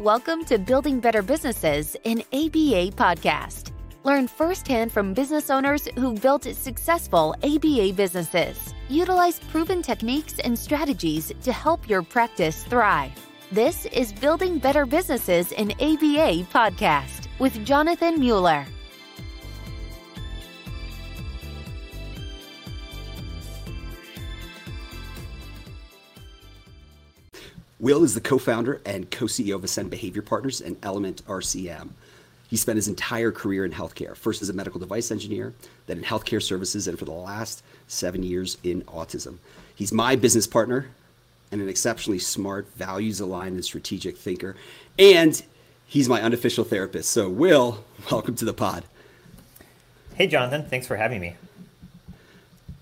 Welcome to Building Better Businesses, an ABA podcast. Learn firsthand from business owners who built successful ABA businesses. Utilize proven techniques and strategies to help your practice thrive. This is Building Better Businesses in ABA podcast with Jonathan Mueller. Will is the co founder and co CEO of Ascend Behavior Partners and Element RCM. He spent his entire career in healthcare, first as a medical device engineer, then in healthcare services, and for the last seven years in autism. He's my business partner and an exceptionally smart, values aligned, and strategic thinker. And he's my unofficial therapist. So, Will, welcome to the pod. Hey, Jonathan. Thanks for having me.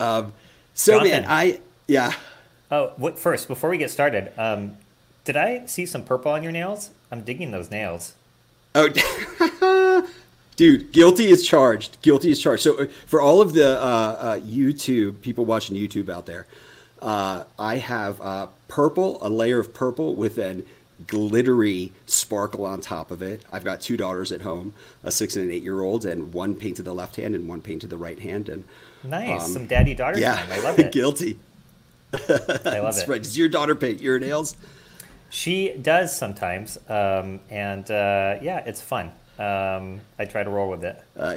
Um, so, Jonathan. man, I, yeah. Oh, what, first, before we get started, um, did I see some purple on your nails? I'm digging those nails. Oh, dude, guilty is charged. Guilty is charged. So uh, for all of the uh, uh, YouTube people watching YouTube out there, uh, I have uh, purple, a layer of purple with an glittery sparkle on top of it. I've got two daughters at home, a six and an eight year old, and one painted the left hand and one painted the right hand. And nice, um, some daddy daughter yeah, time. I love it. guilty. I love it. Right. Does your daughter paint your nails? She does sometimes, um, and uh, yeah, it's fun. Um, I try to roll with it. Uh,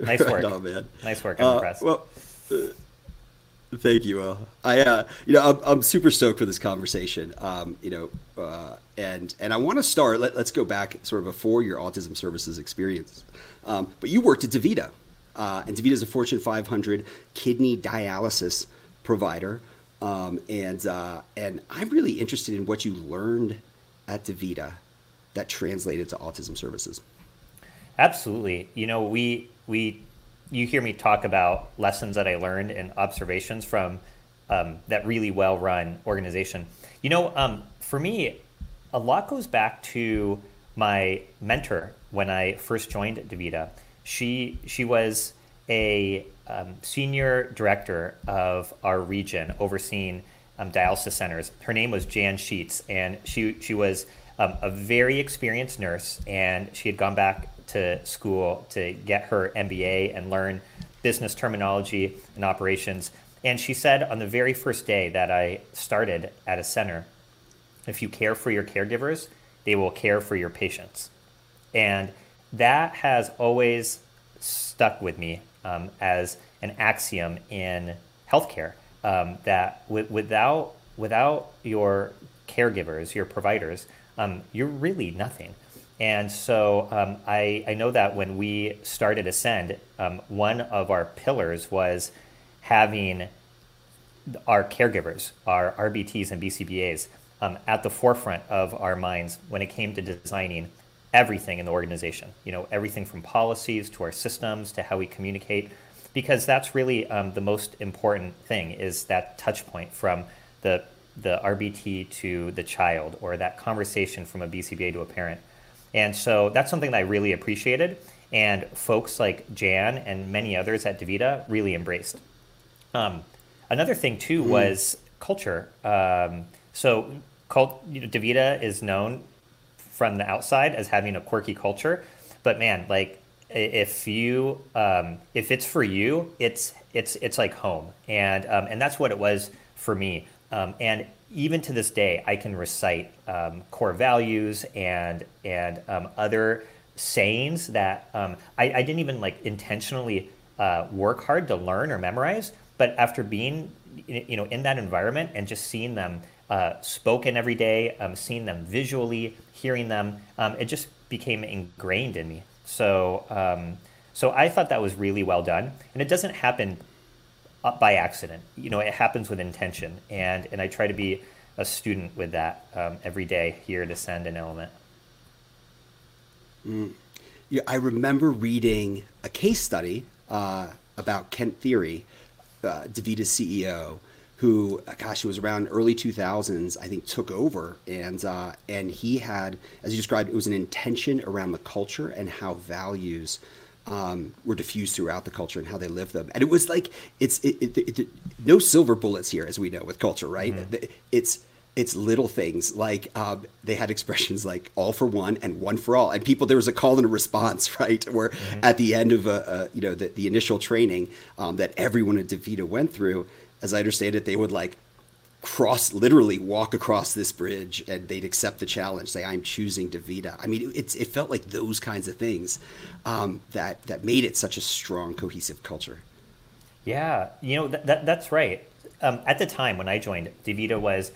nice work, no, man. Nice work. I'm uh, impressed. Well, uh, thank you. Will. I, uh, you know, I'm, I'm, super stoked for this conversation. Um, you know, uh, and and I want to start. Let, us go back sort of before your autism services experience. Um, but you worked at DaVita, and DaVita is a Fortune 500 kidney dialysis provider. Um, and uh, and I'm really interested in what you learned at DaVita that translated to autism services. Absolutely. You know, we we you hear me talk about lessons that I learned and observations from um, that really well run organization. You know, um, for me, a lot goes back to my mentor when I first joined DaVita. She she was a um, senior director of our region overseeing um, dialysis centers. Her name was Jan Sheets, and she she was um, a very experienced nurse, and she had gone back to school to get her MBA and learn business terminology and operations. And she said on the very first day that I started at a center, if you care for your caregivers, they will care for your patients. And that has always stuck with me um, as an axiom in healthcare um, that w- without without your caregivers, your providers, um, you're really nothing. And so um, I, I know that when we started Ascend, um, one of our pillars was having our caregivers, our RBTs and BCBAs, um, at the forefront of our minds when it came to designing everything in the organization. You know, everything from policies to our systems to how we communicate, because that's really um, the most important thing is that touch point from the the RBT to the child or that conversation from a BCBA to a parent. And so that's something that I really appreciated. And folks like Jan and many others at DaVita really embraced. Um, another thing, too, mm. was culture. Um, so, cult, you know, DaVita is known from the outside as having a quirky culture. But man, like if you um, if it's for you, it's it's it's like home, and um, and that's what it was for me. Um, and even to this day, I can recite um, core values and and um, other sayings that um, I, I, didn't even like intentionally uh, work hard to learn or memorize. But after being you know in that environment and just seeing them uh, spoken every day, um, seeing them visually, hearing them, um, it just became ingrained in me. So, um, so I thought that was really well done, and it doesn't happen uh, by accident. You know, it happens with intention, and and I try to be a student with that um, every day here to send an Element. Mm. Yeah, I remember reading a case study uh, about Kent Thiry, uh, DaVita's CEO, who, gosh, it was around early 2000s, I think, took over, and uh, and he had, as you described, it was an intention around the culture and how values um, were diffused throughout the culture and how they lived them. And it was like it's it, it, it, no silver bullets here, as we know with culture, right? Mm-hmm. It's it's little things like um, they had expressions like all for one and one for all and people there was a call and a response right where mm-hmm. at the end of a, a you know the, the initial training um, that everyone at DaVita went through as i understand it they would like cross literally walk across this bridge and they'd accept the challenge say i'm choosing DaVita i mean it's it felt like those kinds of things um, that that made it such a strong cohesive culture. Yeah you know that, that that's right. Um, at the time when i joined DaVita was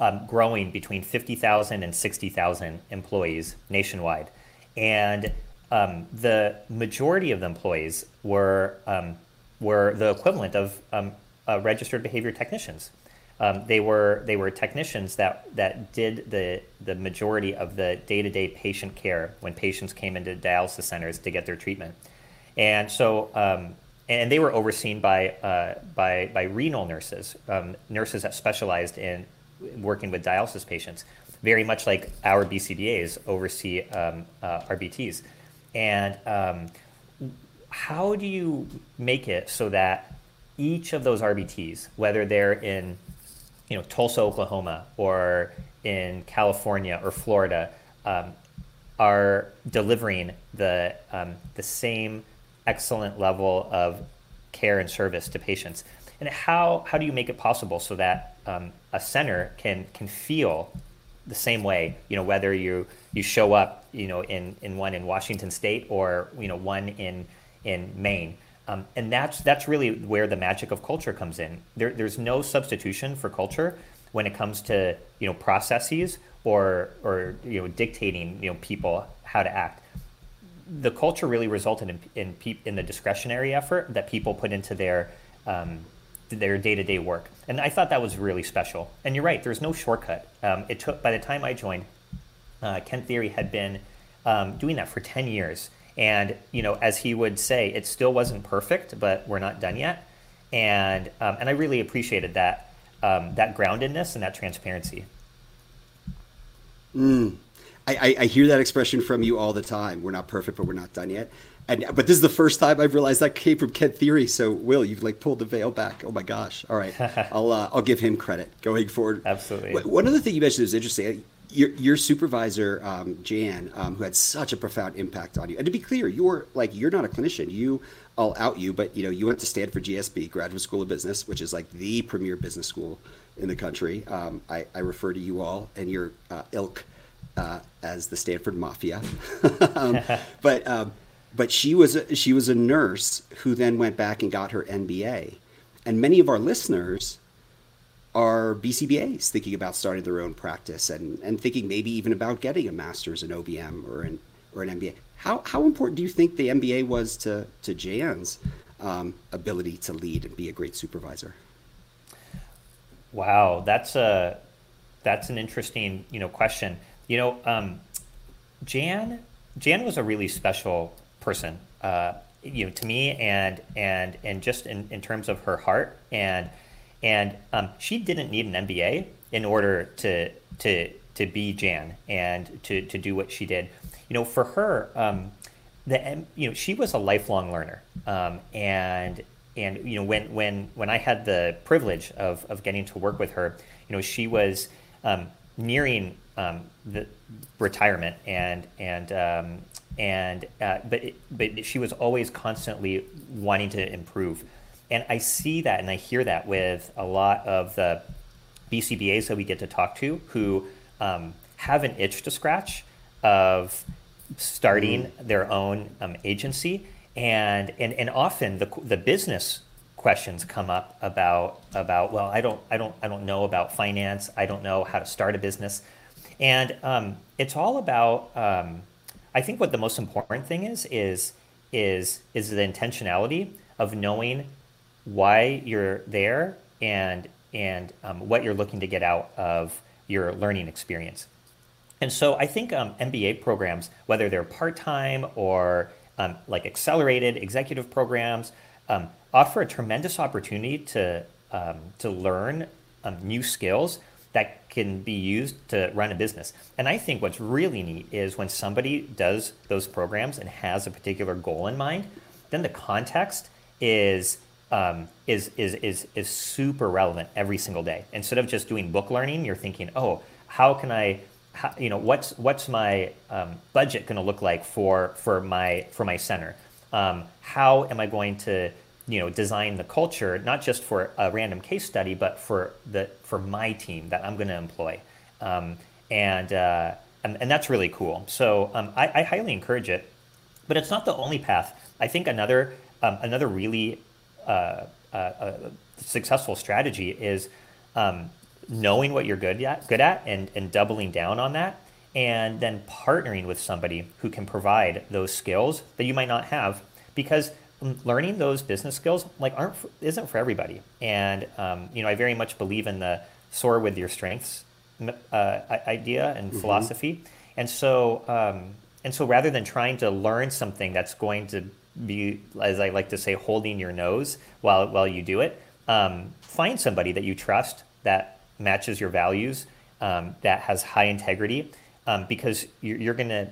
um, growing between 50,000 and 60,000 employees nationwide. And um, the majority of the employees were, um, were the equivalent of um, uh, registered behavior technicians. Um, they were they were technicians that that did the the majority of the day to day patient care when patients came into dialysis centers to get their treatment, and so um, and they were overseen by uh, by by renal nurses, um, nurses that specialized in working with dialysis patients, very much like our BCBAs oversee um, uh, RBTs. And um, how do you make it so that each of those RBTs, whether they're in you know, Tulsa, Oklahoma, or in California or Florida, um, are delivering the, um, the same excellent level of care and service to patients? And how, how do you make it possible so that um, a center can can feel the same way. You know, whether you you show up, you know, in in one in Washington State or you know one in in Maine. Um, and that's that's really where the magic of culture comes in. There, there's no substitution for culture when it comes to you know processes or or you know dictating you know people how to act. The culture really resulted in in, pe- in the discretionary effort that people put into their um, their day-to-day work and i thought that was really special and you're right there's no shortcut um, it took by the time i joined uh, Kent Thiry had been um, doing that for 10 years and you know as he would say it still wasn't perfect but we're not done yet and um, and i really appreciated that um, that groundedness and that transparency mm. I, I hear that expression from you all the time we're not perfect but we're not done yet and but this is the first time I've realized that came from Kent Thiry. So Will, you've like pulled the veil back. Oh my gosh! All right, I'll uh, I'll give him credit going forward. Absolutely. One other thing you mentioned is interesting. Your, your supervisor um, Jan, um, who had such a profound impact on you. And to be clear, you're like you're not a clinician. You, I'll out you, but you know you went to Stanford GSB, Graduate School of Business, which is like the premier business school in the country. Um, I, I refer to you all and your uh, ilk uh, as the Stanford Mafia. um, but um, but she was a, she was a nurse who then went back and got her MBA. And many of our listeners are BCBAs thinking about starting their own practice and, and thinking maybe even about getting a master's in OBM or an or an MBA. How how important do you think the MBA was to to Jan's um, ability to lead and be a great supervisor? Wow, that's a that's an interesting you know question. You know, um, Jan Jan was a really special person, uh, you know, to me, and and and just in, in terms of her heart, and and um, she didn't need an MBA in order to to to be Jan and to to do what she did. You know, for her, um, the you know she was a lifelong learner, um, and and you know when when when I had the privilege of of getting to work with her, you know, she was um, nearing um, the retirement and and um, and uh, but but she was always constantly wanting to improve, and I see that and I hear that with a lot of the BCBAs that we get to talk to who um, have an itch to scratch of starting mm. their own um, agency, and and and often the the business questions come up about about well I don't I don't I don't know about finance. I don't know how to start a business, and um, it's all about um, I think what the most important thing is is is is the intentionality of knowing why you're there and and um, what you're looking to get out of your learning experience. And so I think um, MBA programs, whether they're part time or um, like accelerated executive programs, um, offer a tremendous opportunity to um, to learn um, new skills that can be used to run a business. And I think what's really neat is when somebody does those programs and has a particular goal in mind, then the context is um, is, is, is, is super relevant every single day. Instead of just doing book learning, you're thinking, oh, how can I, how, you know, what's, what's my um, budget going to look like for, for, my, for my center? Um, how am I going to, you know, design the culture, not just for a random case study, but for, the, for my team that I'm going to employ? Um, and, uh, and, and, that's really cool. So um, I, I highly encourage it, but it's not the only path. I think another, um, another really uh, uh, successful strategy is um, knowing what you're good at, good at, and and doubling down on that, and then partnering with somebody who can provide those skills that you might not have, because learning those business skills like aren't isn't for everybody. And um, you know, I very much believe in the soar with your strengths uh, idea and mm-hmm. philosophy, and so. Um, and so rather than trying to learn something that's going to be, as I like to say, holding your nose while while you do it. Um, find somebody that you trust that matches your values, um, that has high integrity, um, because you're, you're going to.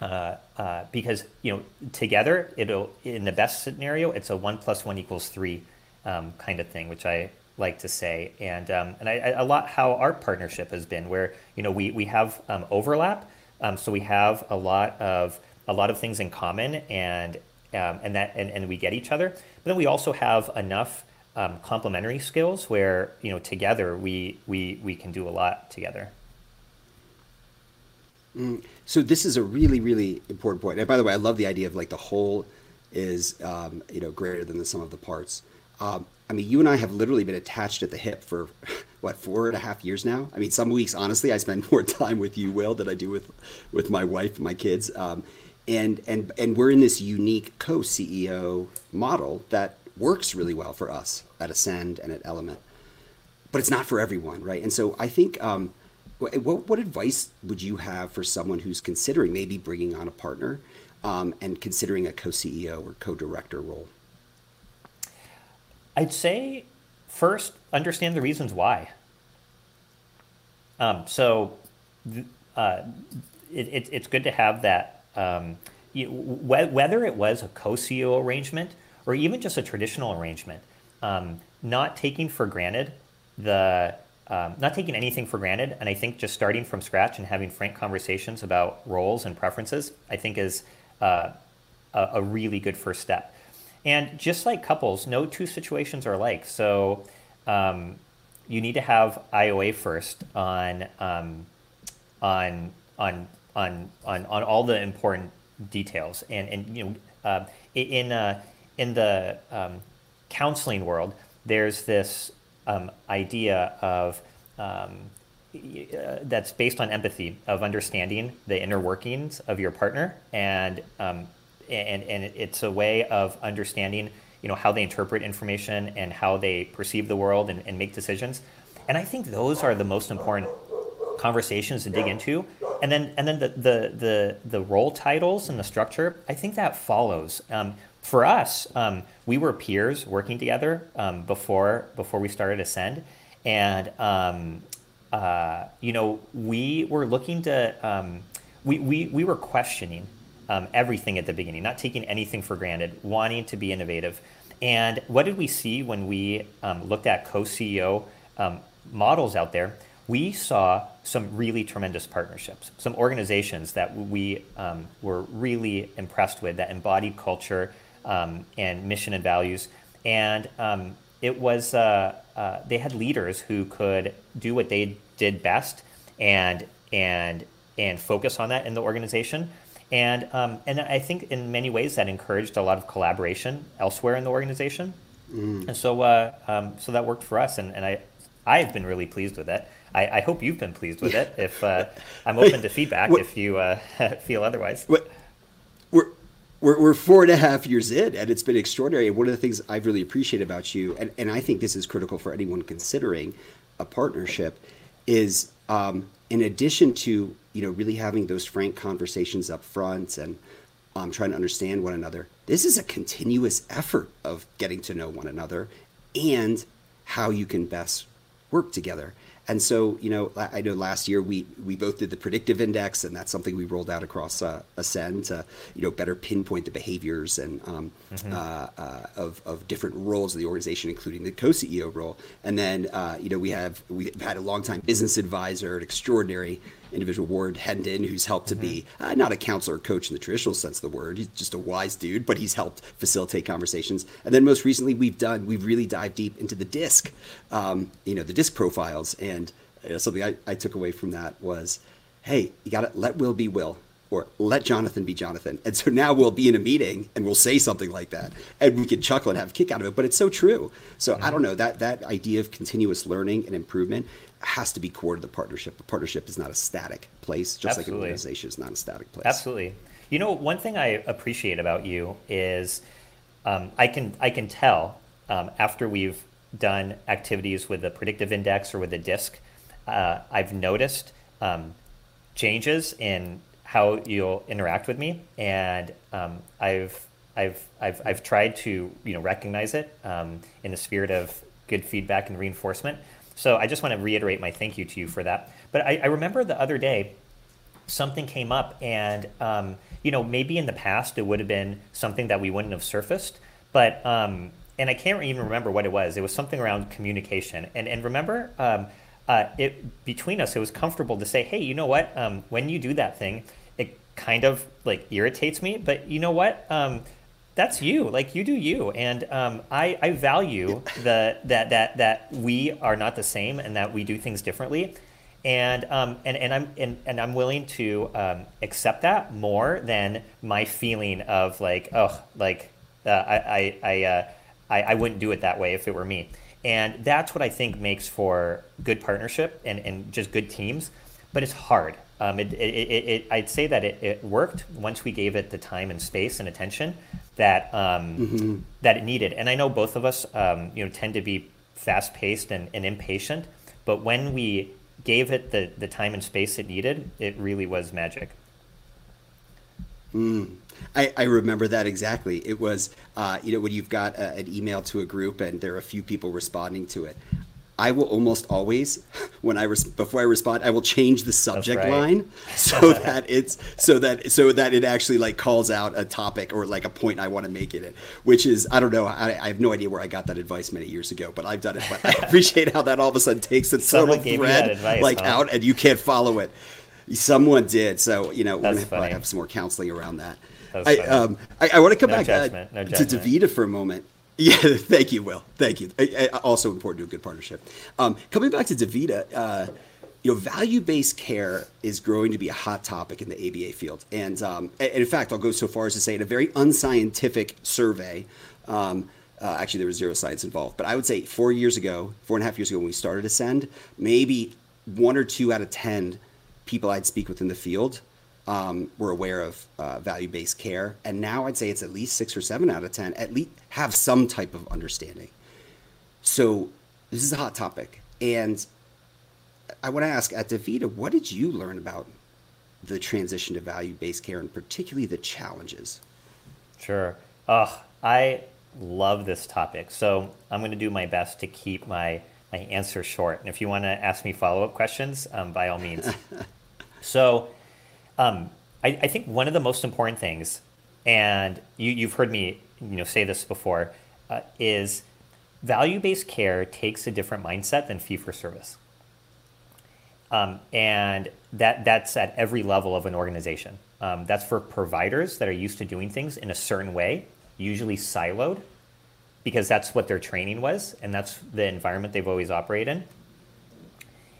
Uh, uh, because you know together it'll in the best scenario it's a one plus one equals three um, kind of thing which I like to say and um, and I, I, a lot how our partnership has been where you know we we have um, overlap so we have a lot of a lot of things in common and um, and that and, and we get each other. But then we also have enough um, complementary skills where you know together we we we can do a lot together. Mm. So this is a really really important point. And by the way, I love the idea of like the whole is um, you know greater than the sum of the parts. Um, I mean, you and I have literally been attached at the hip for what four and a half years now. I mean, some weeks, honestly, I spend more time with you, Will, than I do with with my wife, and my kids. Um, and and and we're in this unique co-CEO model that works really well for us at Ascend and at Element, but it's not for everyone, right? And so I think, um, what what advice would you have for someone who's considering maybe bringing on a partner um, and considering a co-CEO or co-director role? I'd say first understand the reasons why. Um, so uh, it, it, it's good to have that um, whether it was a co-CEO arrangement or even just a traditional arrangement, um, not taking for granted the um, not taking anything for granted, and I think just starting from scratch and having frank conversations about roles and preferences, I think is uh, a, a, really good first step. And just like couples, no two situations are alike. So um, you need to have IOA first on um, on on on on on all the important details. And and you know, uh, in uh, in the um, counseling world, there's this um, idea of um, uh, that's based on empathy of understanding the inner workings of your partner and um, and and it's a way of understanding you know how they interpret information and how they perceive the world and, and make decisions and i think those are the most important conversations to dig into. And then and then the the the, the role titles and the structure i think that follows. Um, for us um, we were peers working together um, before before we started Ascend. And um, uh, you know we were looking to um, we, we we were questioning um, everything at the beginning not taking anything for granted wanting to be innovative. And what did we see when we looked at co-ceo models out there? We saw some really tremendous partnerships, some organizations that we um, were really impressed with that embodied culture um, and mission and values. And um, it was, uh, uh, they had leaders who could do what they did best and, and, and focus on that in the organization. And, um, and I think in many ways that encouraged a lot of collaboration elsewhere in the organization. Mm. And so, uh, um, so that worked for us. And, and I, I've been really pleased with it. I, I hope you've been pleased with it. If uh, I'm open to feedback, if you uh, feel otherwise. We're, we're, we're four and a half years in, and it's been extraordinary. one of the things I've really appreciated about you, and, and I think this is critical for anyone considering a partnership, is um, in addition to you know really having those frank conversations up front and um, trying to understand one another. This is a continuous effort of getting to know one another and how you can best work together. And so, you know, I know last year we we both did the predictive index, and that's something we rolled out across uh, Ascend to you know better pinpoint the behaviors and um, mm-hmm. uh, uh, of of different roles of the organization, including the co-CEO role. And then uh, you know we have we've had a long time business advisor, an extraordinary individual Ward Hendon, who's helped to be mm-hmm. uh, not a counselor or coach in the traditional sense of the word. He's just a wise dude, but he's helped facilitate conversations. And then most recently, we've done we've really dived deep into the disc, um, you know, the disc profiles. And you know, something I, I took away from that was, hey, you got to let Will be Will or let Jonathan be Jonathan. And so now we'll be in a meeting and we'll say something like that and we can chuckle and have a kick out of it, but it's so true. So I don't know that that idea of continuous learning and improvement has to be core to the partnership. A partnership is not a static place, just Absolutely. like an organization is not a static place. Absolutely. You know, one thing I appreciate about you is um, I can I can tell um, after we've done activities with the predictive index or with the disc, uh, I've noticed um, changes in how you'll interact with me, and um, I've I've I've I've tried to you know recognize it um, in the spirit of good feedback and reinforcement. So I just want to reiterate my thank you to you for that. But I, I remember the other day something came up, and um, you know maybe in the past it would have been something that we wouldn't have surfaced, but um, and I can't even remember what it was. It was something around communication, and and remember. Um, uh, it between us, it was comfortable to say, "Hey, you know what? Um, when you do that thing, it kind of like irritates me, but you know what? That's you. Like you do you. And um, I, I value the that that that we are not the same and that we do things differently. And um, and, and I'm and, and I'm willing to um, accept that more than my feeling of like oh like uh, I I I, uh, I, I wouldn't do it that way if it were me. And that's what I think makes for good partnership and, and just good teams. But it's hard um, it, it, it, it, I'd say that it, it worked once we gave it the time and space and attention that um, mm-hmm. that it needed. And I know both of us, um, you know, tend to be fast paced and, and, impatient, but when we gave it the, the time and space it needed, it really was magic. Mm. I, I remember that exactly. It was, uh, you know, when you've got a, an email to a group and there are a few people responding to it. I will almost always, when I res- before I respond, I will change the subject right. line so that it's so that so that it actually like calls out a topic or like a point I want to make in it. Which is I don't know. I, I have no idea where I got that advice many years ago, but I've done it. But I appreciate how that all of a sudden takes its total thread advice, like huh? out and you can't follow it. Someone did, so you know That's we're gonna have some more counseling around that. I, um, I, I, want to come no back uh, no to DaVita for a moment. Yeah, thank you, Will. Thank you. Also important to a good partnership. Um, coming back to DaVita, uh, you know, value-based care is growing to be a hot topic in the ABA field, and, um, and in fact, I'll go so far as to say, in a very unscientific survey, um, uh, actually there was zero science involved, but I would say four years ago, four and a half years ago, when we started Ascend, maybe one or two out of ten people I'd speak with in the field um, were aware of uh, value-based care, and now I'd say it's at least six or seven out of ten at least have some type of understanding. So this is a hot topic, and I want to ask at DaVita, what did you learn about the transition to value-based care, and particularly the challenges? Sure. Oh, I love this topic, so I'm going to do my best to keep my my answer short. And if you want to ask me follow-up questions, um, by all means. so um, I, I, think one of the most important things, and you, have heard me you know say this before, uh, is value-based care takes a different mindset than fee-for-service. Um, and that that's at every level of an organization. Um, that's for providers that are used to doing things in a certain way, usually siloed, because that's what their training was, and that's the environment they've always operated in.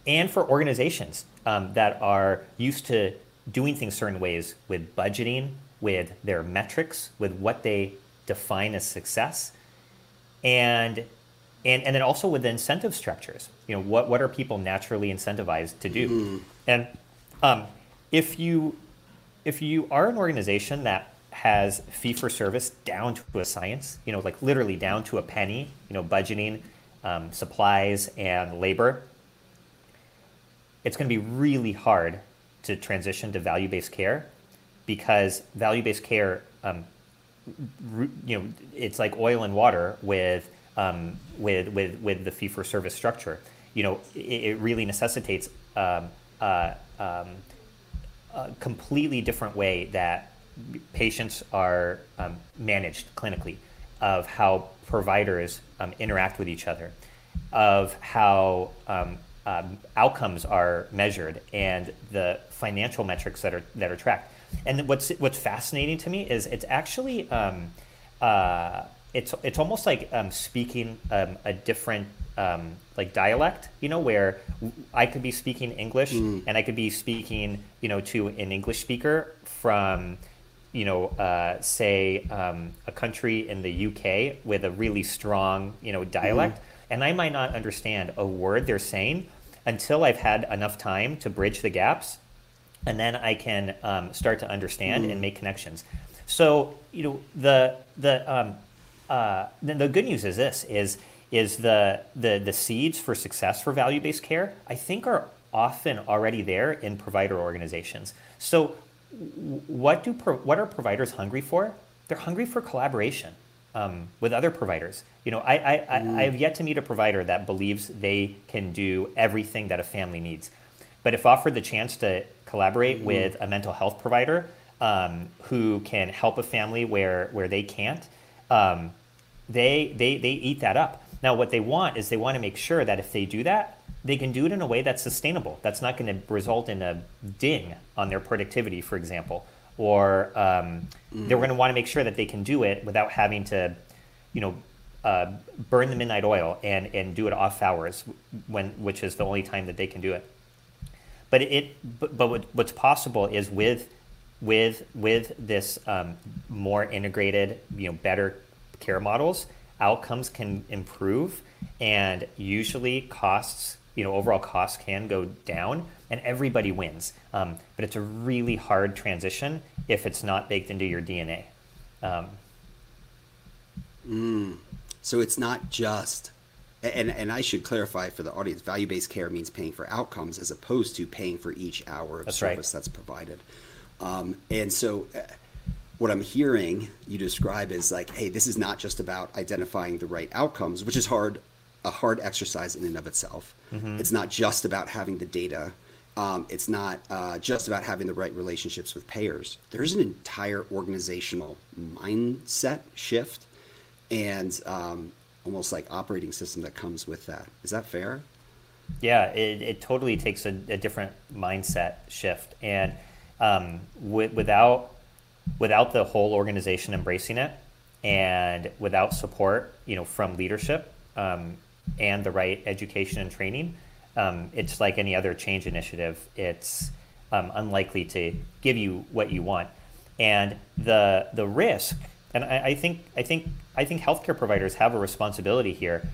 And for organizations um, that are used to doing things certain ways with budgeting, with their metrics, with what they define as success, and and and then also with the incentive structures. You know, what what are people naturally incentivized to do? Mm-hmm. And um, if you if you are an organization that has fee for service down to a science, you know, like literally down to a penny, you know, budgeting, um, supplies, and labor, it's going to be really hard to transition to value-based care because value-based care, um, you know, it's like oil and water with um, with with with the fee-for-service structure. you know, it, it really necessitates um, uh, um, a completely different way that patients are um, managed clinically, of how providers um, interact with each other, of how um, outcomes are measured, and the financial metrics that are that are tracked. And what's what's fascinating to me is it's actually um, uh, it's it's almost like um, speaking um, a different um, like dialect, you know, where I could be speaking English mm. and I could be speaking, you know, to an English speaker from, you know, uh, say um, a country in the UK with a really strong, you know, dialect, mm. and I might not understand a word they're saying until I've had enough time to bridge the gaps, and then I can um, start to understand mm. and make connections. So, you know, the the um, uh, then the good news is this is is the, the, the seeds for success for value-based care, I think are often already there in provider organizations. So what do what are providers hungry for? They're hungry for collaboration um, with other providers. You know, I, I, mm. I, have yet to meet a provider that believes they can do everything that a family needs. But if offered the chance to collaborate mm. with a mental health provider um, who can help a family where, where they can't, um, they, they, they eat that up. Now, what they want is they want to make sure that if they do that, they can do it in a way that's sustainable. That's not going to result in a ding on their productivity, for example. Or um, mm. they're going to want to make sure that they can do it without having to, you know, uh, burn the midnight oil and, and do it off hours, when which is the only time that they can do it. But it, but, but what, what's possible is with with with this um, more integrated, you know, better care models, outcomes can improve and usually costs you know overall costs can go down and everybody wins um, but it's a really hard transition if it's not baked into your dna um, mm. so it's not just and, and I should clarify for the audience, value-based care means paying for outcomes as opposed to paying for each hour of that's service right. that's provided. Um, and so uh, what I'm hearing you describe is like, hey, this is not just about identifying the right outcomes, which is hard, a hard exercise in and of itself. Mm-hmm. It's not just about having the data. Um, it's not uh, just about having the right relationships with payers. There's an entire organizational mindset shift and um, almost like operating system that comes with that. Is that fair? Yeah, it, it totally takes a, a different mindset shift. And um, w- without without the whole organization embracing it and without support, you know, from leadership um, and the right education and training, um, it's like any other change initiative. It's um, unlikely to give you what you want, and the the risk. And I, I think I think I think healthcare providers have a responsibility here.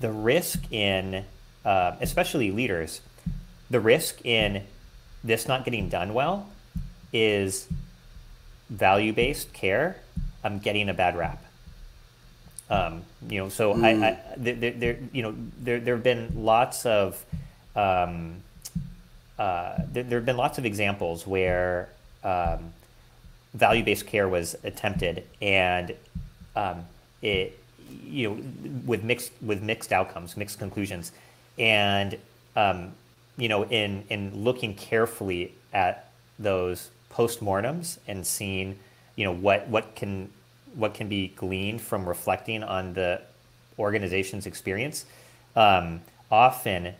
The risk in, uh, especially leaders, the risk in this not getting done well is value based care, I'm getting a bad rap. Um, you know, so mm. I, I there, there, you know, there, there have been lots of, um, uh, there, there have been lots of examples where um, value-based care was attempted, and um, it, you know, with mixed with mixed outcomes, mixed conclusions, and um, you know, in in looking carefully at those postmortems and seeing, you know, what what can what can be gleaned from reflecting on the organization's experience. Um, often,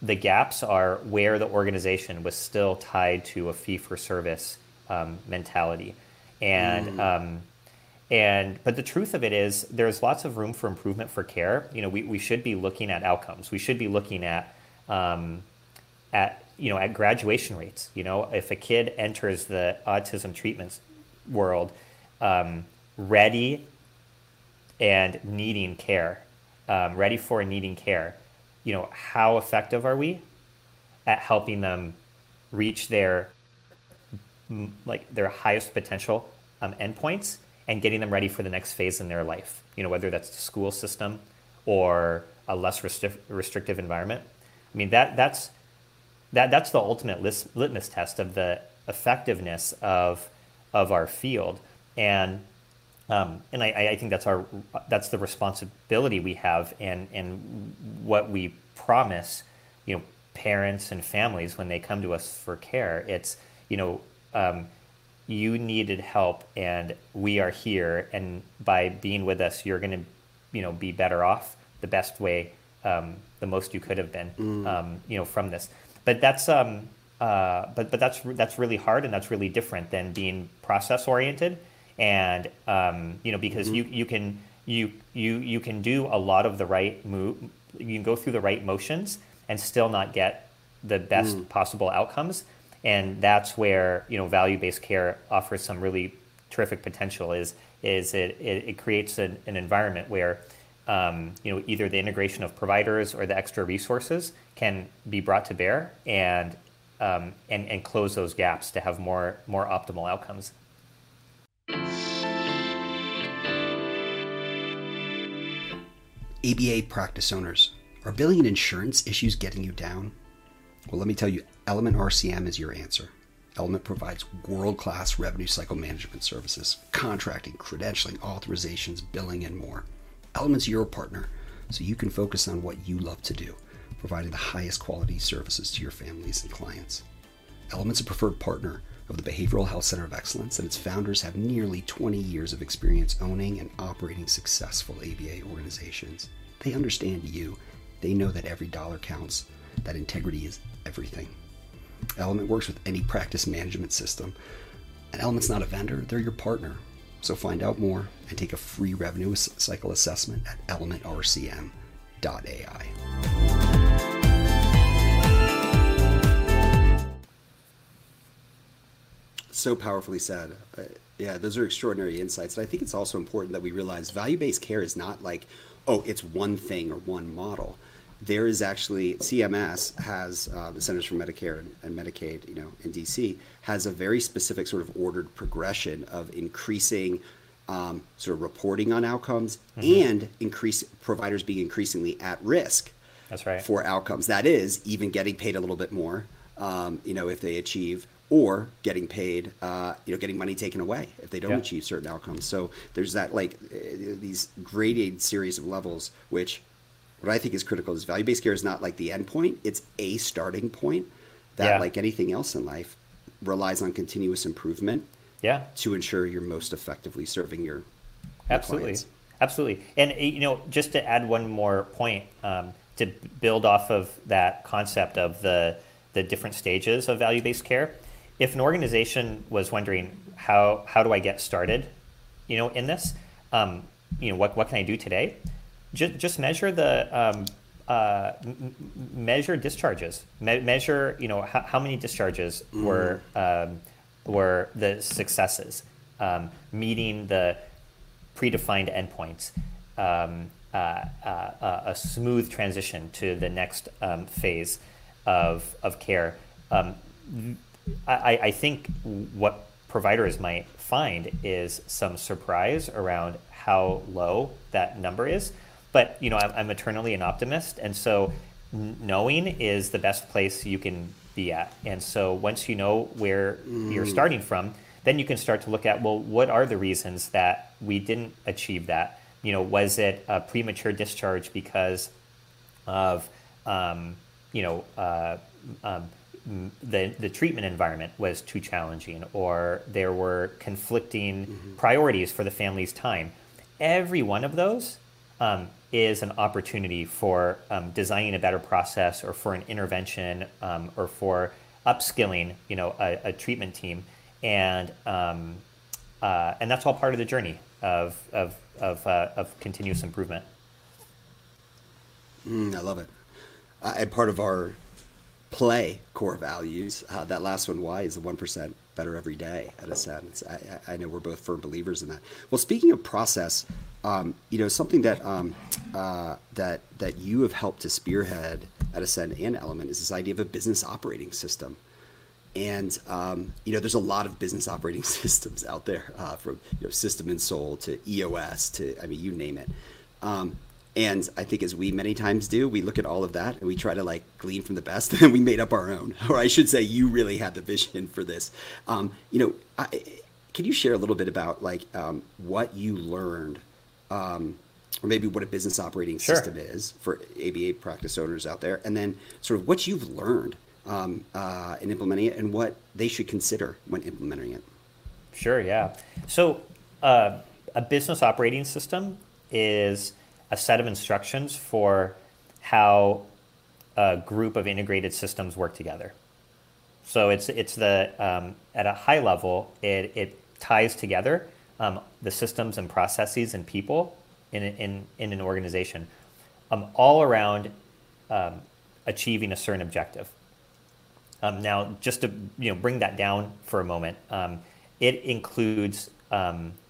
the gaps are where the organization was still tied to a fee for service um, mentality, and. Mm. Um, and but the truth of it is there's lots of room for improvement for care you know we, we should be looking at outcomes we should be looking at um, at you know, at graduation rates. You know, if a kid enters the autism treatments world um, ready and needing care, um, ready for needing care, you know, how effective are we at helping them reach their like their highest potential um, endpoints and getting them ready for the next phase in their life? You know, whether that's the school system or a less restri- restrictive environment. I mean, that that's that that's the ultimate litmus test of the effectiveness of of our field. And Um, and I, I, think that's our that's the responsibility we have, and and what we promise, you know, parents and families when they come to us for care. It's you know, um, you needed help, and we are here, and by being with us, you're going to, you know, be better off the best way, um, the most you could have been, mm. Um, you know, from this. But that's um, uh, but but that's that's really hard, and that's really different than being process oriented and um, you know because mm-hmm. you you can you you you can do a lot of the right move you can go through the right motions and still not get the best mm. possible outcomes and that's where you know value-based care offers some really terrific potential is is it it, it creates an, an environment where um, you know either the integration of providers or the extra resources can be brought to bear and um, and and close those gaps to have more more optimal outcomes ABA practice owners, are billing and insurance issues getting you down? Well, let me tell you, Element RCM is your answer. Element provides world class revenue cycle management services, contracting, credentialing, authorizations, billing, and more. Element's your partner, so you can focus on what you love to do, providing the highest quality services to your families and clients. Element's a preferred partner of the Behavioral Health Center of Excellence, and its founders have nearly 20 years of experience owning and operating successful ABA organizations. They understand you, they know that every dollar counts, that integrity is everything. Element works with any practice management system. And Element's not a vendor, they're your partner. So find out more and take a free revenue cycle assessment at elementrcm.ai. so powerfully said. Uh, yeah, those are extraordinary insights. And I think it's also important that we realize value based care is not like, oh, it's one thing or one model. There is actually CMS has uh, the Centers for Medicare and, and, Medicaid, you know, in DC has a very specific sort of ordered progression of increasing um, sort of reporting on outcomes mm-hmm. and increase providers being increasingly at risk. That's right. For outcomes, that is even getting paid a little bit more, um, you know, if they achieve or getting paid, uh, you know, getting money taken away if they don't yeah. achieve certain outcomes. So there's that like uh, these graded series of levels, which what I think is critical is value based care is not like the end point; it's a starting point that, yeah. like anything else in life, relies on continuous improvement. Yeah. To ensure you're most effectively serving your, your absolutely, clients. absolutely, and you know, just to add one more point um, to build off of that concept of the the different stages of value based care if an organization was wondering how how do I get started, you know, in this, um, you know, what what can I do today? Just just measure the um, uh, measure discharges. Me- measure, you know, how, how many discharges mm. were um, were the successes, um, meeting the predefined endpoints. Um, uh, uh, uh, a smooth transition to the next um, phase of of care. I, I think what providers might find is some surprise around how low that number is. But you know, I'm, I'm eternally an optimist, and so knowing is the best place you can be at. And so once you know where mm. you're starting from, then you can start to look at well, what are the reasons that we didn't achieve that? You know, was it a premature discharge because of um, you know uh, um, the, the treatment environment was too challenging or there were conflicting mm-hmm. priorities for the family's time. Every one of those um, is an opportunity for um, designing a better process or for an intervention um, or for upskilling, you know, a, a treatment team. And, um, uh, and that's all part of the journey of, of, of, uh, of continuous improvement. Mm, I love it. Uh, and part of our play core values. Uh, that last one, why, is the 1% better every day at Ascend. I, I, know we're both firm believers in that. Well, speaking of process, um, you know, something that, um, uh, that, that you have helped to spearhead at Ascend and Element is this idea of a business operating system. And um, you know, there's a lot of business operating systems out there, uh, from you know, System and Soul to EOS to I mean, you name it. Um, and I think, as we many times do, we look at all of that and we try to like glean from the best, and we made up our own. Or I should say, you really had the vision for this. Um, you know, I, can you share a little bit about like um, what you learned, um, or maybe what a business operating Sure. system is for ABA practice owners out there, and then sort of what you've learned um, uh, in implementing it, and what they should consider when implementing it. Sure, yeah. So, uh, a business operating system is a set of instructions for how a group of integrated systems work together. So it's it's the um, at a high level, it, it ties together um, the systems and processes and people in in in an organization, um, all around um, achieving a certain objective. Um, now, just to you know, bring that down for a moment, um, it includes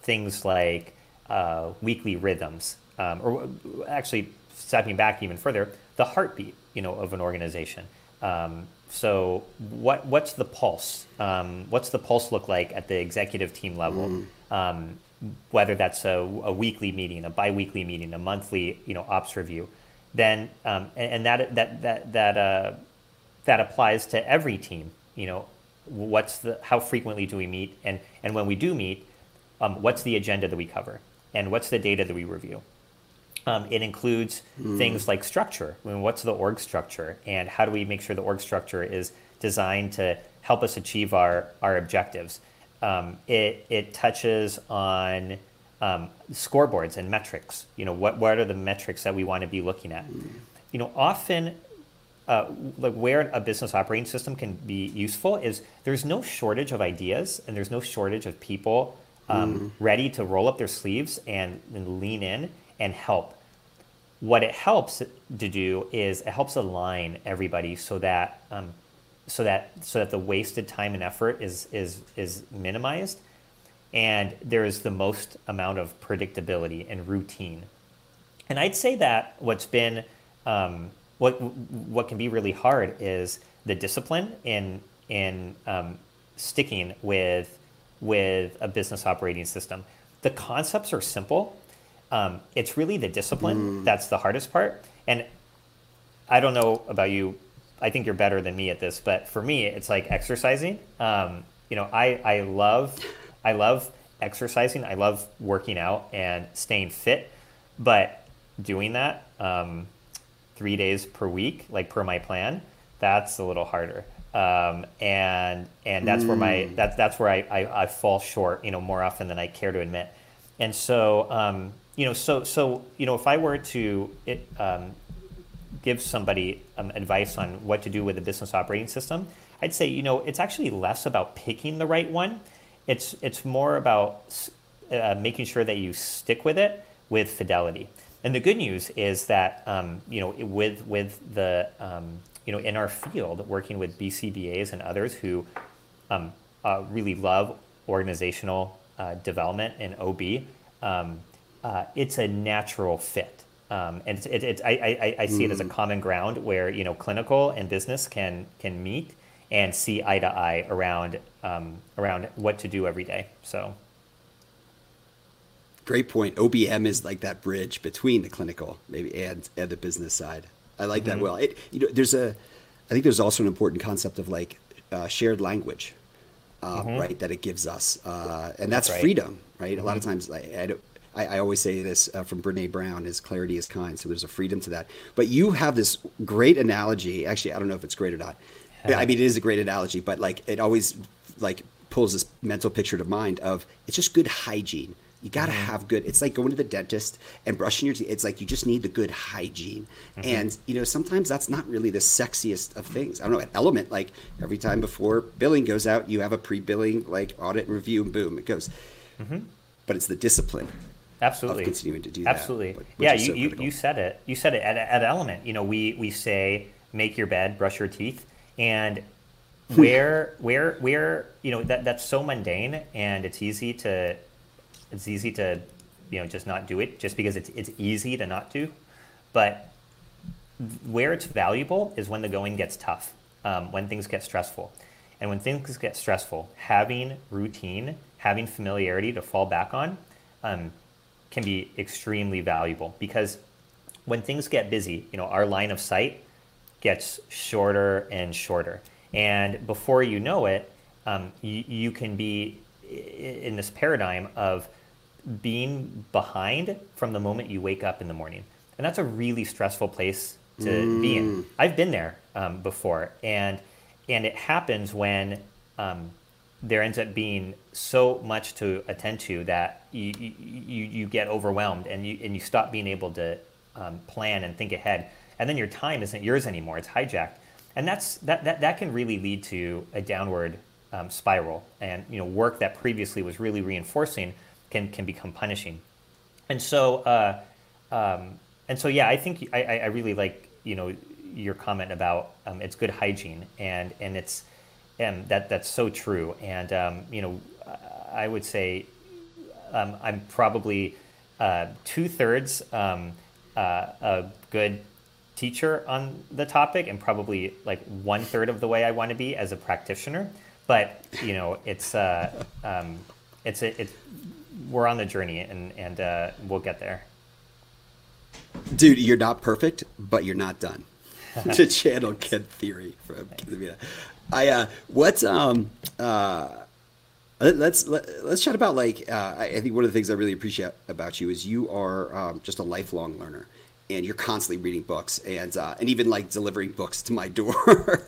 things like uh, weekly rhythms, um, or actually stepping back even further, the heartbeat, you know, of an organization. Um, so, what what's the pulse? Um, what's the pulse look like at the executive team level? Um, whether that's a, a weekly meeting, a biweekly meeting, a monthly, you know, ops review, then um, and, and that that that that uh, that applies to every team. You know, what's the how frequently do we meet, and and when we do meet, um, what's the agenda that we cover, and what's the data that we review. Um, it includes things like structure. I mean, what's the org structure, and how do we make sure the org structure is designed to help us achieve our our objectives? Um, it it touches on um, scoreboards and metrics. You know, what what are the metrics that we want to be looking at? You know, often uh, like where a business operating system can be useful is there's no shortage of ideas and there's no shortage of people um, ready to roll up their sleeves and, and lean in and help. What it helps to do is it helps align everybody so that um, so that so that the wasted time and effort is is is minimized and there is the most amount of predictability and routine. And I'd say that what's been um, what what can be really hard is the discipline in in um, sticking with with a business operating system. The concepts are simple. Um, it's really the discipline that's the hardest part. And I don't know about you. I think you're better than me at this, but for me, it's like exercising. Um, you know, I I love I love exercising. I love working out and staying fit, but doing that um, three days per week, like per my plan, that's a little harder. Um, and and that's where my that's that's where I, I, I fall short, you know, more often than I care to admit. And so um, you know, so so you know, if I were to it, um, give somebody um, advice on what to do with a business operating system, I'd say you know it's actually less about picking the right one. It's it's more about uh, making sure that you stick with it with fidelity. And the good news is that um, you know with with the um, you know in our field working with BCBAs and others who um, uh, really love organizational uh, development and OB, um, uh, it's a natural fit. Um, and it's, it, it's, I, I, I see it as a common ground where you know clinical and business can can meet and see eye to eye around um, around what to do every day. So Great point. OBM is like that bridge between the clinical maybe and and the business side. I like that well. It you know there's a I think there's also an important concept of like uh, shared language, uh, right? That it gives us, uh, and that's Right. freedom, right? A lot of times, like, I, don't, I, I always say this uh, from Brene Brown: "Is clarity is kind." So there's a freedom to that. But you have this great analogy. Actually, I don't know if it's great or not. I mean, it is a great analogy, but like it always like pulls this mental picture to mind of it's just good hygiene. You got to mm-hmm. have good. It's like going to the dentist and brushing your teeth. It's like you just need the good hygiene. Mm-hmm. And you know, sometimes that's not really the sexiest of things. I don't know. an Element, like every time before billing goes out, you have a pre-billing like audit and review, and boom, it goes. Mm-hmm. But it's the discipline. Absolutely. Continuing to do that, absolutely. yeah you, so you, you said it. You said it at, at element. You know we we say make your bed brush your teeth and where where where you know that that's so mundane and it's easy to it's easy to you know just not do it just because it's it's easy to not do. But where it's valuable is when the going gets tough, um, when things get stressful. And when things get stressful, having routine, having familiarity to fall back on um, can be extremely valuable because when things get busy, you know, our line of sight gets shorter and shorter. And before you know it, um, you, you can be in this paradigm of being behind from the moment you wake up in the morning, and that's a really stressful place to mm. be in. Mm. I've been there um, before, and and it happens when um, there ends up being so much to attend to that you you, you get overwhelmed and you and you stop being able to um, plan and think ahead, and then your time isn't yours anymore; it's hijacked, and that's that that that can really lead to a downward um, spiral, and you know work that previously was really reinforcing can can become punishing, and so uh, um, and so yeah, I think I, I really like you know your comment about um, it's good hygiene and and it's and that that's so true. And um, you know I would say um, I'm probably uh, two thirds um, uh, a good teacher on the topic and probably like one third of the way I want to be as a practitioner. But you know it's uh, um, it's a, it's we're on the journey and and uh, we'll get there. Dude you're not perfect but you're not done to channel Kent Thiry from I uh, what's um uh let's let, us let us chat about like uh, I think one of the things I really appreciate about you is you are um, just a lifelong learner and you're constantly reading books and uh, and even like delivering books to my door.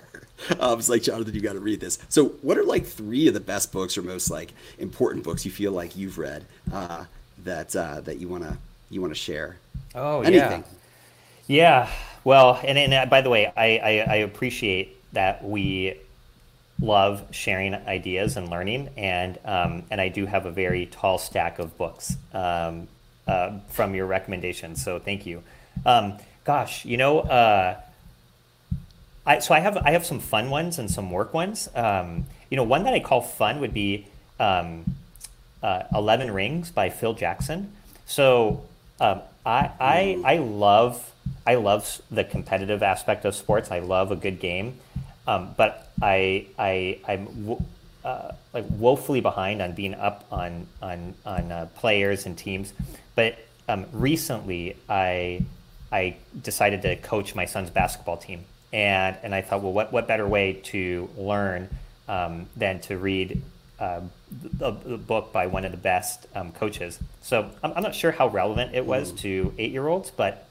I was like, Jonathan, you got to read this. So, what are like three of the best books or most like important books you feel like you've read uh, that uh, that you wanna you wanna share? Oh Anything. yeah, yeah. Well, and, and uh, by the way, I, I, I appreciate that we love sharing ideas and learning, and um, and I do have a very tall stack of books um, uh, from your recommendations. So thank you. Um, gosh, you know, uh, I, so I have I have some fun ones and some work ones. Um, you know, one that I call fun would be um, uh, Eleven Rings by Phil Jackson. So um, I, I I love I love the competitive aspect of sports. I love a good game, um, but I I I'm uh, like woefully behind on being up on on on uh, players and teams. But um, recently, I I decided to coach my son's basketball team, and and I thought, well, what what better way to learn um, than to read uh, a, a, book by one of the best um, coaches. So I'm, I'm, not sure how relevant it was mm. to eight year olds, but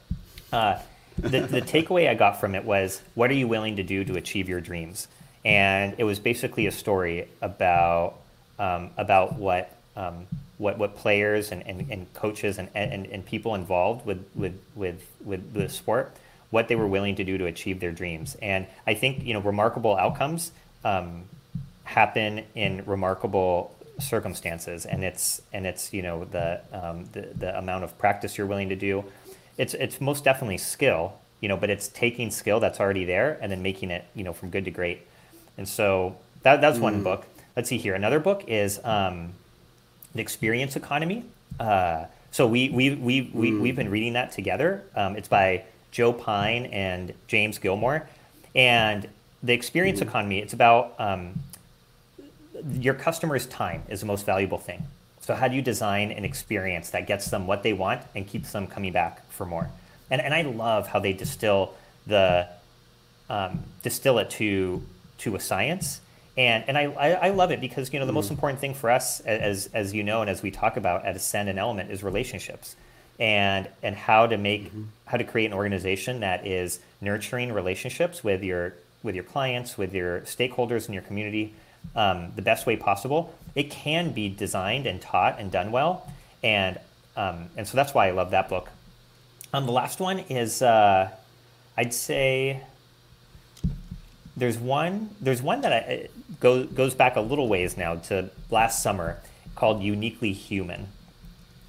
uh, the, the takeaway I got from it was what are you willing to do to achieve your dreams? And it was basically a story about um, about what um, what what players and, and, and coaches and, and, and people involved with, with with with the sport what they were willing to do to achieve their dreams. And I think you know remarkable outcomes um, happen in remarkable circumstances, and it's and it's you know the, um, the the amount of practice you're willing to do it's it's most definitely skill, you know, but it's taking skill that's already there and then making it, you know, from good to great. And so that that's mm. one book. Let's see here. Another book is um, the Experience Economy. Uh, so we we we, we mm. we've been reading that together. Um, it's by Joe Pine and James Gilmore, and the Experience mm. Economy. It's about um, your customer's time is the most valuable thing. So how do you design an experience that gets them what they want and keeps them coming back for more? And and I love how they distill the um, distill it to to a science. And and I, I, I love it because you know the mm. most important thing for us as as you know and as we talk about at Ascend and Element is relationships and and how to make mm-hmm. how to create an organization that is nurturing relationships with your with your clients, with your stakeholders in your community, um, the best way possible, it can be designed and taught and done well. And, um, and so that's why I love that book. Um, the last one is, uh, I'd say, there's one, there's one that I, go, goes back a little ways now to last summer called Uniquely Human.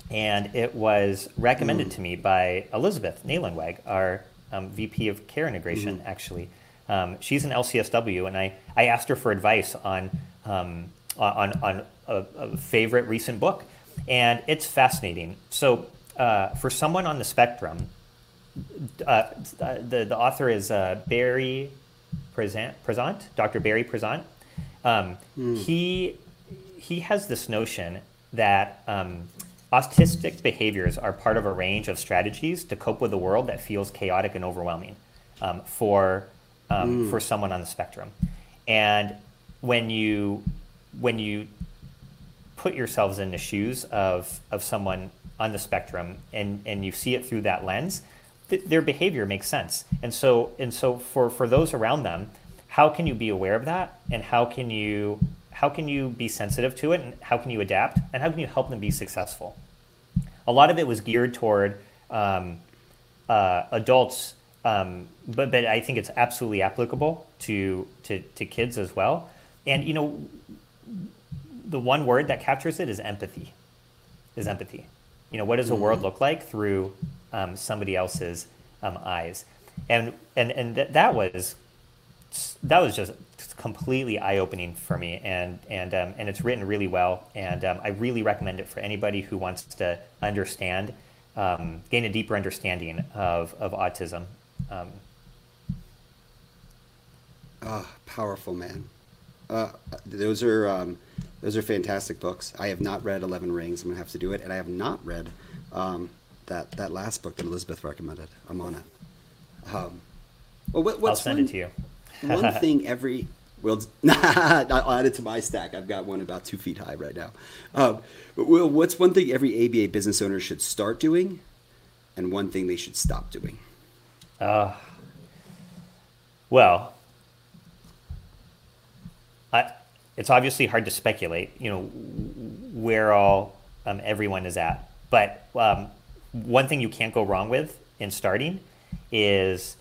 And it was recommended mm. to me by Elizabeth Naylandwag, our um, VP of Care Integration, mm. actually. Um, she's an LCSW, and I, I asked her for advice on um, on on a, a, favorite recent book, and it's fascinating. So uh, for someone on the spectrum, uh, the the author is uh, Barry Prizant, Dr. Barry Prizant. Um, mm. He he has this notion that um, autistic behaviors are part of a range of strategies to cope with a world that feels chaotic and overwhelming um, for um, mm. for someone on the spectrum. And when you when you put yourselves in the shoes of of someone on the spectrum and and you see it through that lens, th- their behavior makes sense. And so and so for for those around them, how can you be aware of that and how can you how can you be sensitive to it and how can you adapt and how can you help them be successful? A lot of it was geared toward um, uh, adults, um, but but I think it's absolutely applicable to, to to kids as well. And you know, the one word that captures it is empathy. Is empathy. You know, what does the world mm-hmm. look like through um, somebody else's um, eyes? And and and th- that was that was just completely eye opening for me, and and um, and it's written really well, and um, I really recommend it for anybody who wants to understand, um, gain a deeper understanding of of autism. Oh, powerful man. Uh, those are um, those are fantastic books. I have not read Eleven Rings. I'm gonna have to do it, and I have not read um, that that last book that Elizabeth recommended. I'm on it. Um, well, what, I'll send one, it to you. one thing every well, I'll add it to my stack. I've got one about two feet high right now. Um, what's one thing every ABA business owner should start doing, and one thing they should stop doing? Uh, well, I, it's obviously hard to speculate, you know, where all um, everyone is at. But um, one thing you can't go wrong with in starting is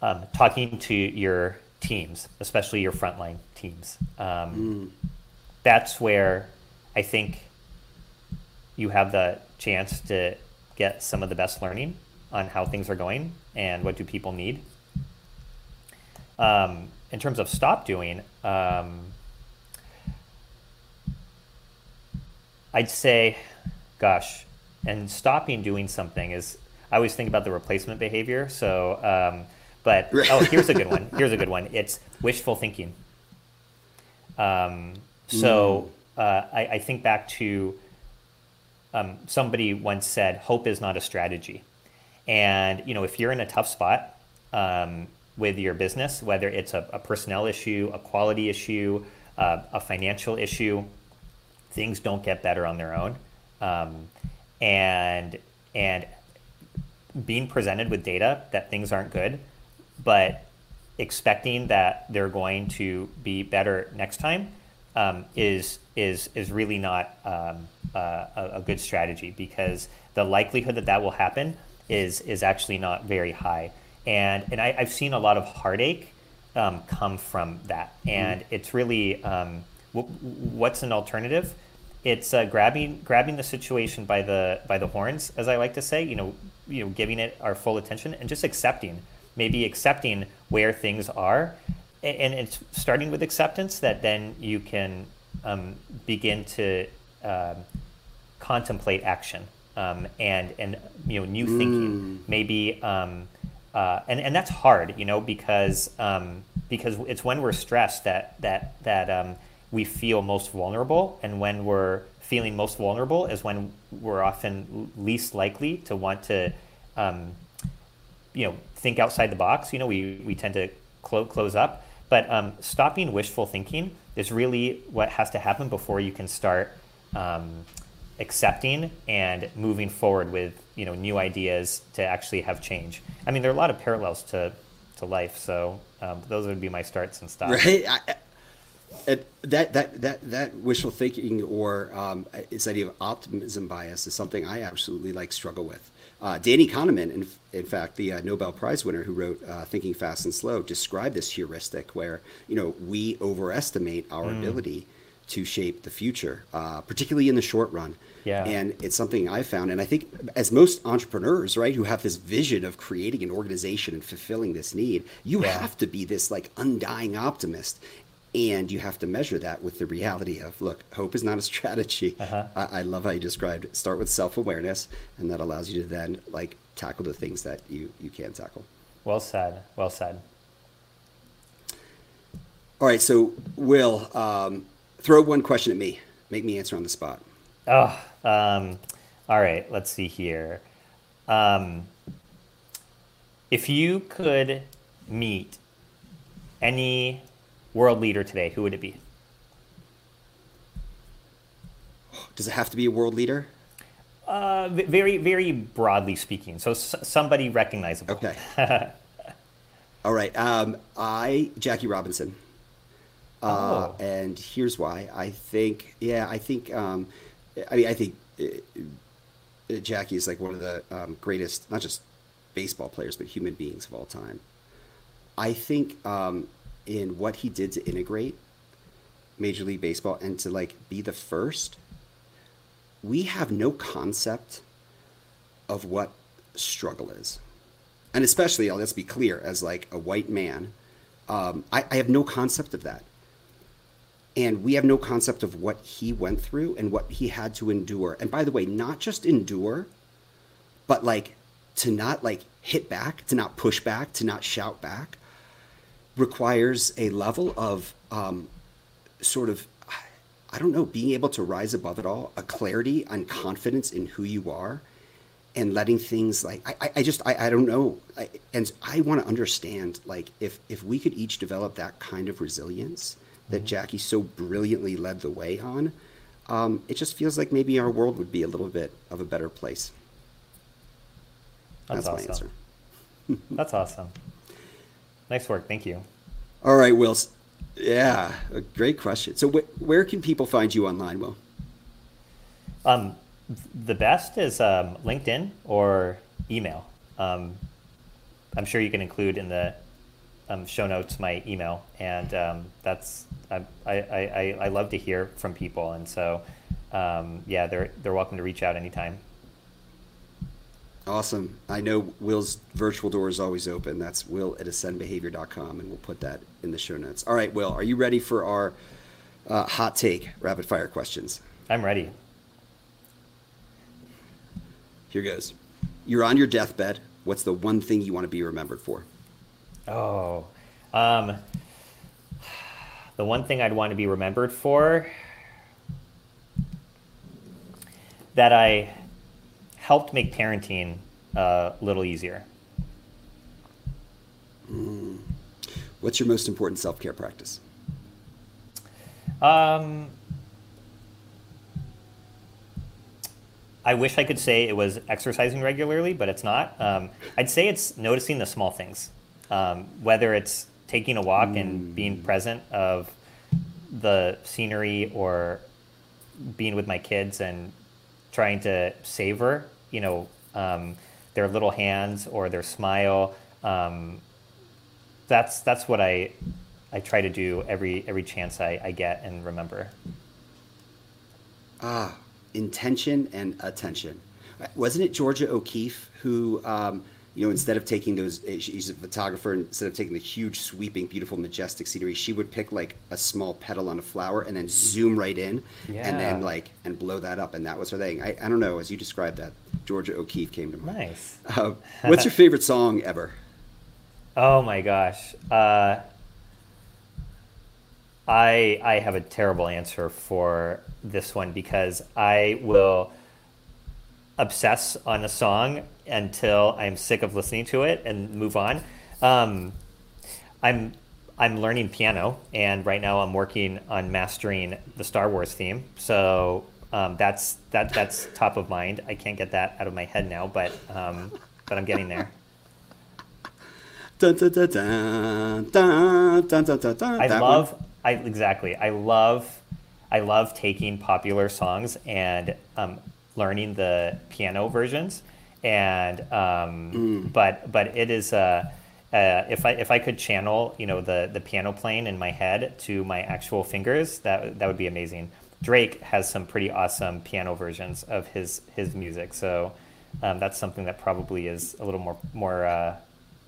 um, talking to your teams, especially your frontline teams. Mm. That's where I think you have the chance to get some of the best learning on how things are going and what do people need. Um, in terms of stop doing, um, I'd say, gosh, and stopping doing something is, I always think about the replacement behavior. So, um, but oh, here's a good one. Here's a good one. It's wishful thinking. Um, so mm. uh, I, I, think back to um, somebody once said, "Hope is not a strategy." And you know, if you're in a tough spot, um, with your business, whether it's a, a personnel issue, a quality issue, uh, a financial issue, things don't get better on their own. Um, and and being presented with data that things aren't good, but expecting that they're going to be better next time um, is is is really not um, uh, a, a, good strategy because the likelihood that that will happen is is actually not very high and and I, have seen a lot of heartache um, come from that, mm-hmm. and mm-hmm. it's really um, w- what's an alternative? It's uh, grabbing grabbing the situation by the by the horns, as I like to say. You know, you know, giving it our full attention and just accepting, maybe accepting where things are, and, it's starting with acceptance that then you can um, begin to um, contemplate action um, and and you know new mm. thinking, maybe um, uh, and and that's hard, you know, because um, because it's when we're stressed that that that um, we feel most vulnerable, and when we're feeling most vulnerable is when we're often least likely to want to, um, you know, think outside the box. You know, we we tend to clo- close up, but um, stopping wishful thinking is really what has to happen before you can start um, accepting and moving forward with you know new ideas to actually have change. I mean, there are a lot of parallels to to life, so um, those would be my starts and stops. Right. I, that that that that wishful thinking or um, this idea of optimism bias is something I absolutely like struggle with. Uh, Danny Kahneman, in, in fact, the uh, Nobel Prize winner who wrote uh, "Thinking Fast and Slow," described this heuristic where you know we overestimate our mm. ability to shape the future, uh, particularly in the short run. Yeah. And it's something I found. And I think, as most entrepreneurs, right, who have this vision of creating an organization and fulfilling this need, you yeah. have to be this like undying optimist. And you have to measure that with the reality of look, hope is not a strategy. Uh-huh. I, I love how you described it. Start with self awareness, and that allows you to then like tackle the things that you, you can tackle. Well said. Well said. All right. So, Will, um, throw one question at me. Make me answer on the spot. Oh, um, all right. Let's see here. Um, if you could meet any world leader today, who would it be? Does it have to be a world leader? Uh, very, very broadly speaking. So s- somebody recognizable. Okay. All right. Um, I Jackie Robinson. Uh, Oh. And here's why. I think, yeah, I think, um, I mean, I think uh, uh, Jackie is like one of the um, greatest, not just baseball players, but human beings of all time. I think um, in what he did to integrate Major League Baseball and to like be the first, we have no concept of what struggle is. And especially, let's be clear, as like a white man, um, I, I have no concept of that. And we have no concept of what he went through and what he had to endure. And by the way, not just endure, but like to not like hit back, to not push back, to not shout back requires a level of um, sort of I don't know, being able to rise above it all, a clarity and confidence in who you are, and letting things like I, I- just I, I don't know, I, and I want to understand like if if we could each develop that kind of resilience that Jackie so brilliantly led the way on, um, it just feels like maybe our world would be a little bit of a better place. That's, That's, my awesome. answer. That's awesome. Nice work. Thank you. All right, Will. Yeah, a great question. So wh- where can people find you online, Will? Um, the best is um, LinkedIn or email. Um, I'm sure you can include in the um, show notes my email, and um, that's I, I, I, I love to hear from people, and so um, yeah, they're they're welcome to reach out anytime. Awesome. I know Will's virtual door is always open. That's will at ascendbehavior.com, and we'll put that in the show notes. All right, Will, are you ready for our uh, hot take rapid fire questions? I'm ready. Here goes. You're on your deathbed. What's the one thing you want to be remembered for? Oh, um, the one thing I'd want to be remembered for that I helped make parenting uh, a little easier. What's your most important self care practice? Um, I wish I could say it was exercising regularly, but it's not. Um, I'd say it's noticing the small things, um, whether it's taking a walk and being present of the scenery or being with my kids and trying to savor, you know, um, their little hands or their smile. Um, that's that's what I I try to do every every chance I, I get and remember. Ah, intention and attention. Wasn't it Georgia O'Keeffe who, um, you know, instead of taking those, eh, she's a photographer, instead of taking the huge, sweeping, beautiful, majestic scenery, she would pick like a small petal on a flower and then zoom right in and then like, and blow that up. And that was her thing. I, I don't know, as you described that, Georgia O'Keeffe came to mind. Nice. Uh, what's your favorite song ever? Oh my gosh. Uh, I I have a terrible answer for this one because I will obsess on a song until I'm sick of listening to it and move on. Um, I'm I'm learning piano, and right now I'm working on mastering the Star Wars theme. So um, that's that that's top of mind. I can't get that out of my head now, but um, but I'm getting there. Dun, dun, dun, I love. I exactly. I love I love taking popular songs and um, learning the piano versions. And um, Mm. but but it is uh, uh, if I if I could channel you know the the piano playing in my head to my actual fingers that that would be amazing. Drake has some pretty awesome piano versions of his his music, so um, that's something that probably is a little more more uh,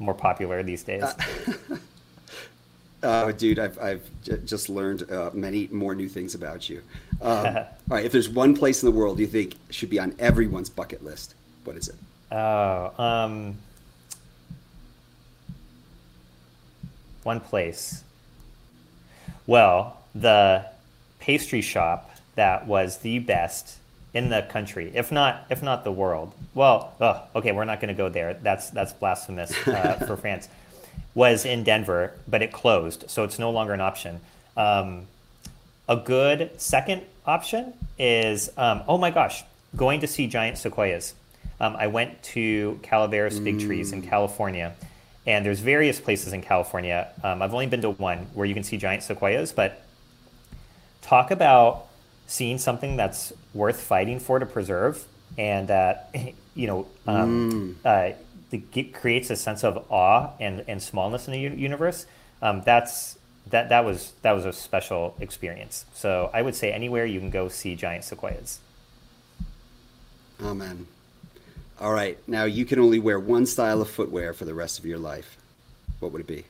more popular these days. Oh, dude, I've, I've j- just learned uh, many more new things about you. Um, all right, if there's one place in the world you think should be on everyone's bucket list, what is it? Oh, um, one place. Well, the pastry shop that was the best in the country, if not if not the world. Well, oh, okay, we're not going to go there. That's that's blasphemous uh, for France. Was in Denver, but it closed, so it's no longer an option. Um, a good second option is um, oh my gosh, going to see giant sequoias. Um, I went to Calaveras Big Trees in California, and there's various places in California. Um, I've only been to one where you can see giant sequoias, but talk about seeing something that's worth fighting for to preserve, and that you know um, uh, it creates a sense of awe and, and smallness in the universe. Um, that's that that was that was a special experience. So I would say anywhere you can go see giant sequoias. Amen. All right, now you can only wear one style of footwear for the rest of your life. What would it be?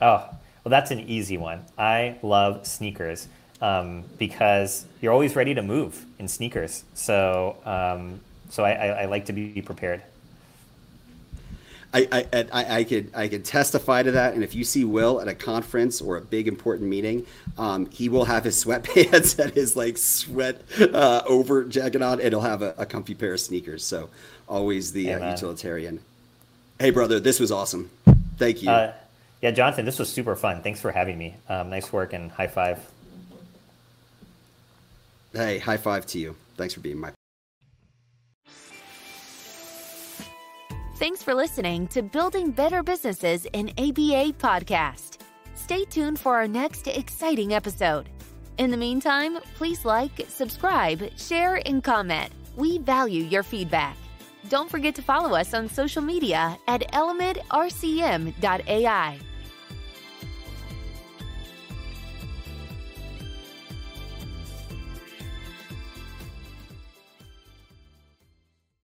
Oh, well, that's an easy one. I love sneakers um, because you're always ready to move in sneakers. So, um, so I, I, I like to be prepared. I, I, I, I, could I could testify to that. And if you see Will at a conference or a big important meeting, um, he will have his sweatpants and his like sweat uh, over jacket on, and he'll have a, a, comfy pair of sneakers. So always the uh, utilitarian. Hey, brother, this was awesome. Thank you. Uh, yeah, Jonathan, this was super fun. Thanks for having me. Um, nice work and high five. Hey, high five to you. Thanks for being my Thanks for listening to Building Better Businesses in ABA podcast. Stay tuned for our next exciting episode. In the meantime, please like, subscribe, share, and comment. We value your feedback. Don't forget to follow us on social media at elementrcm.ai.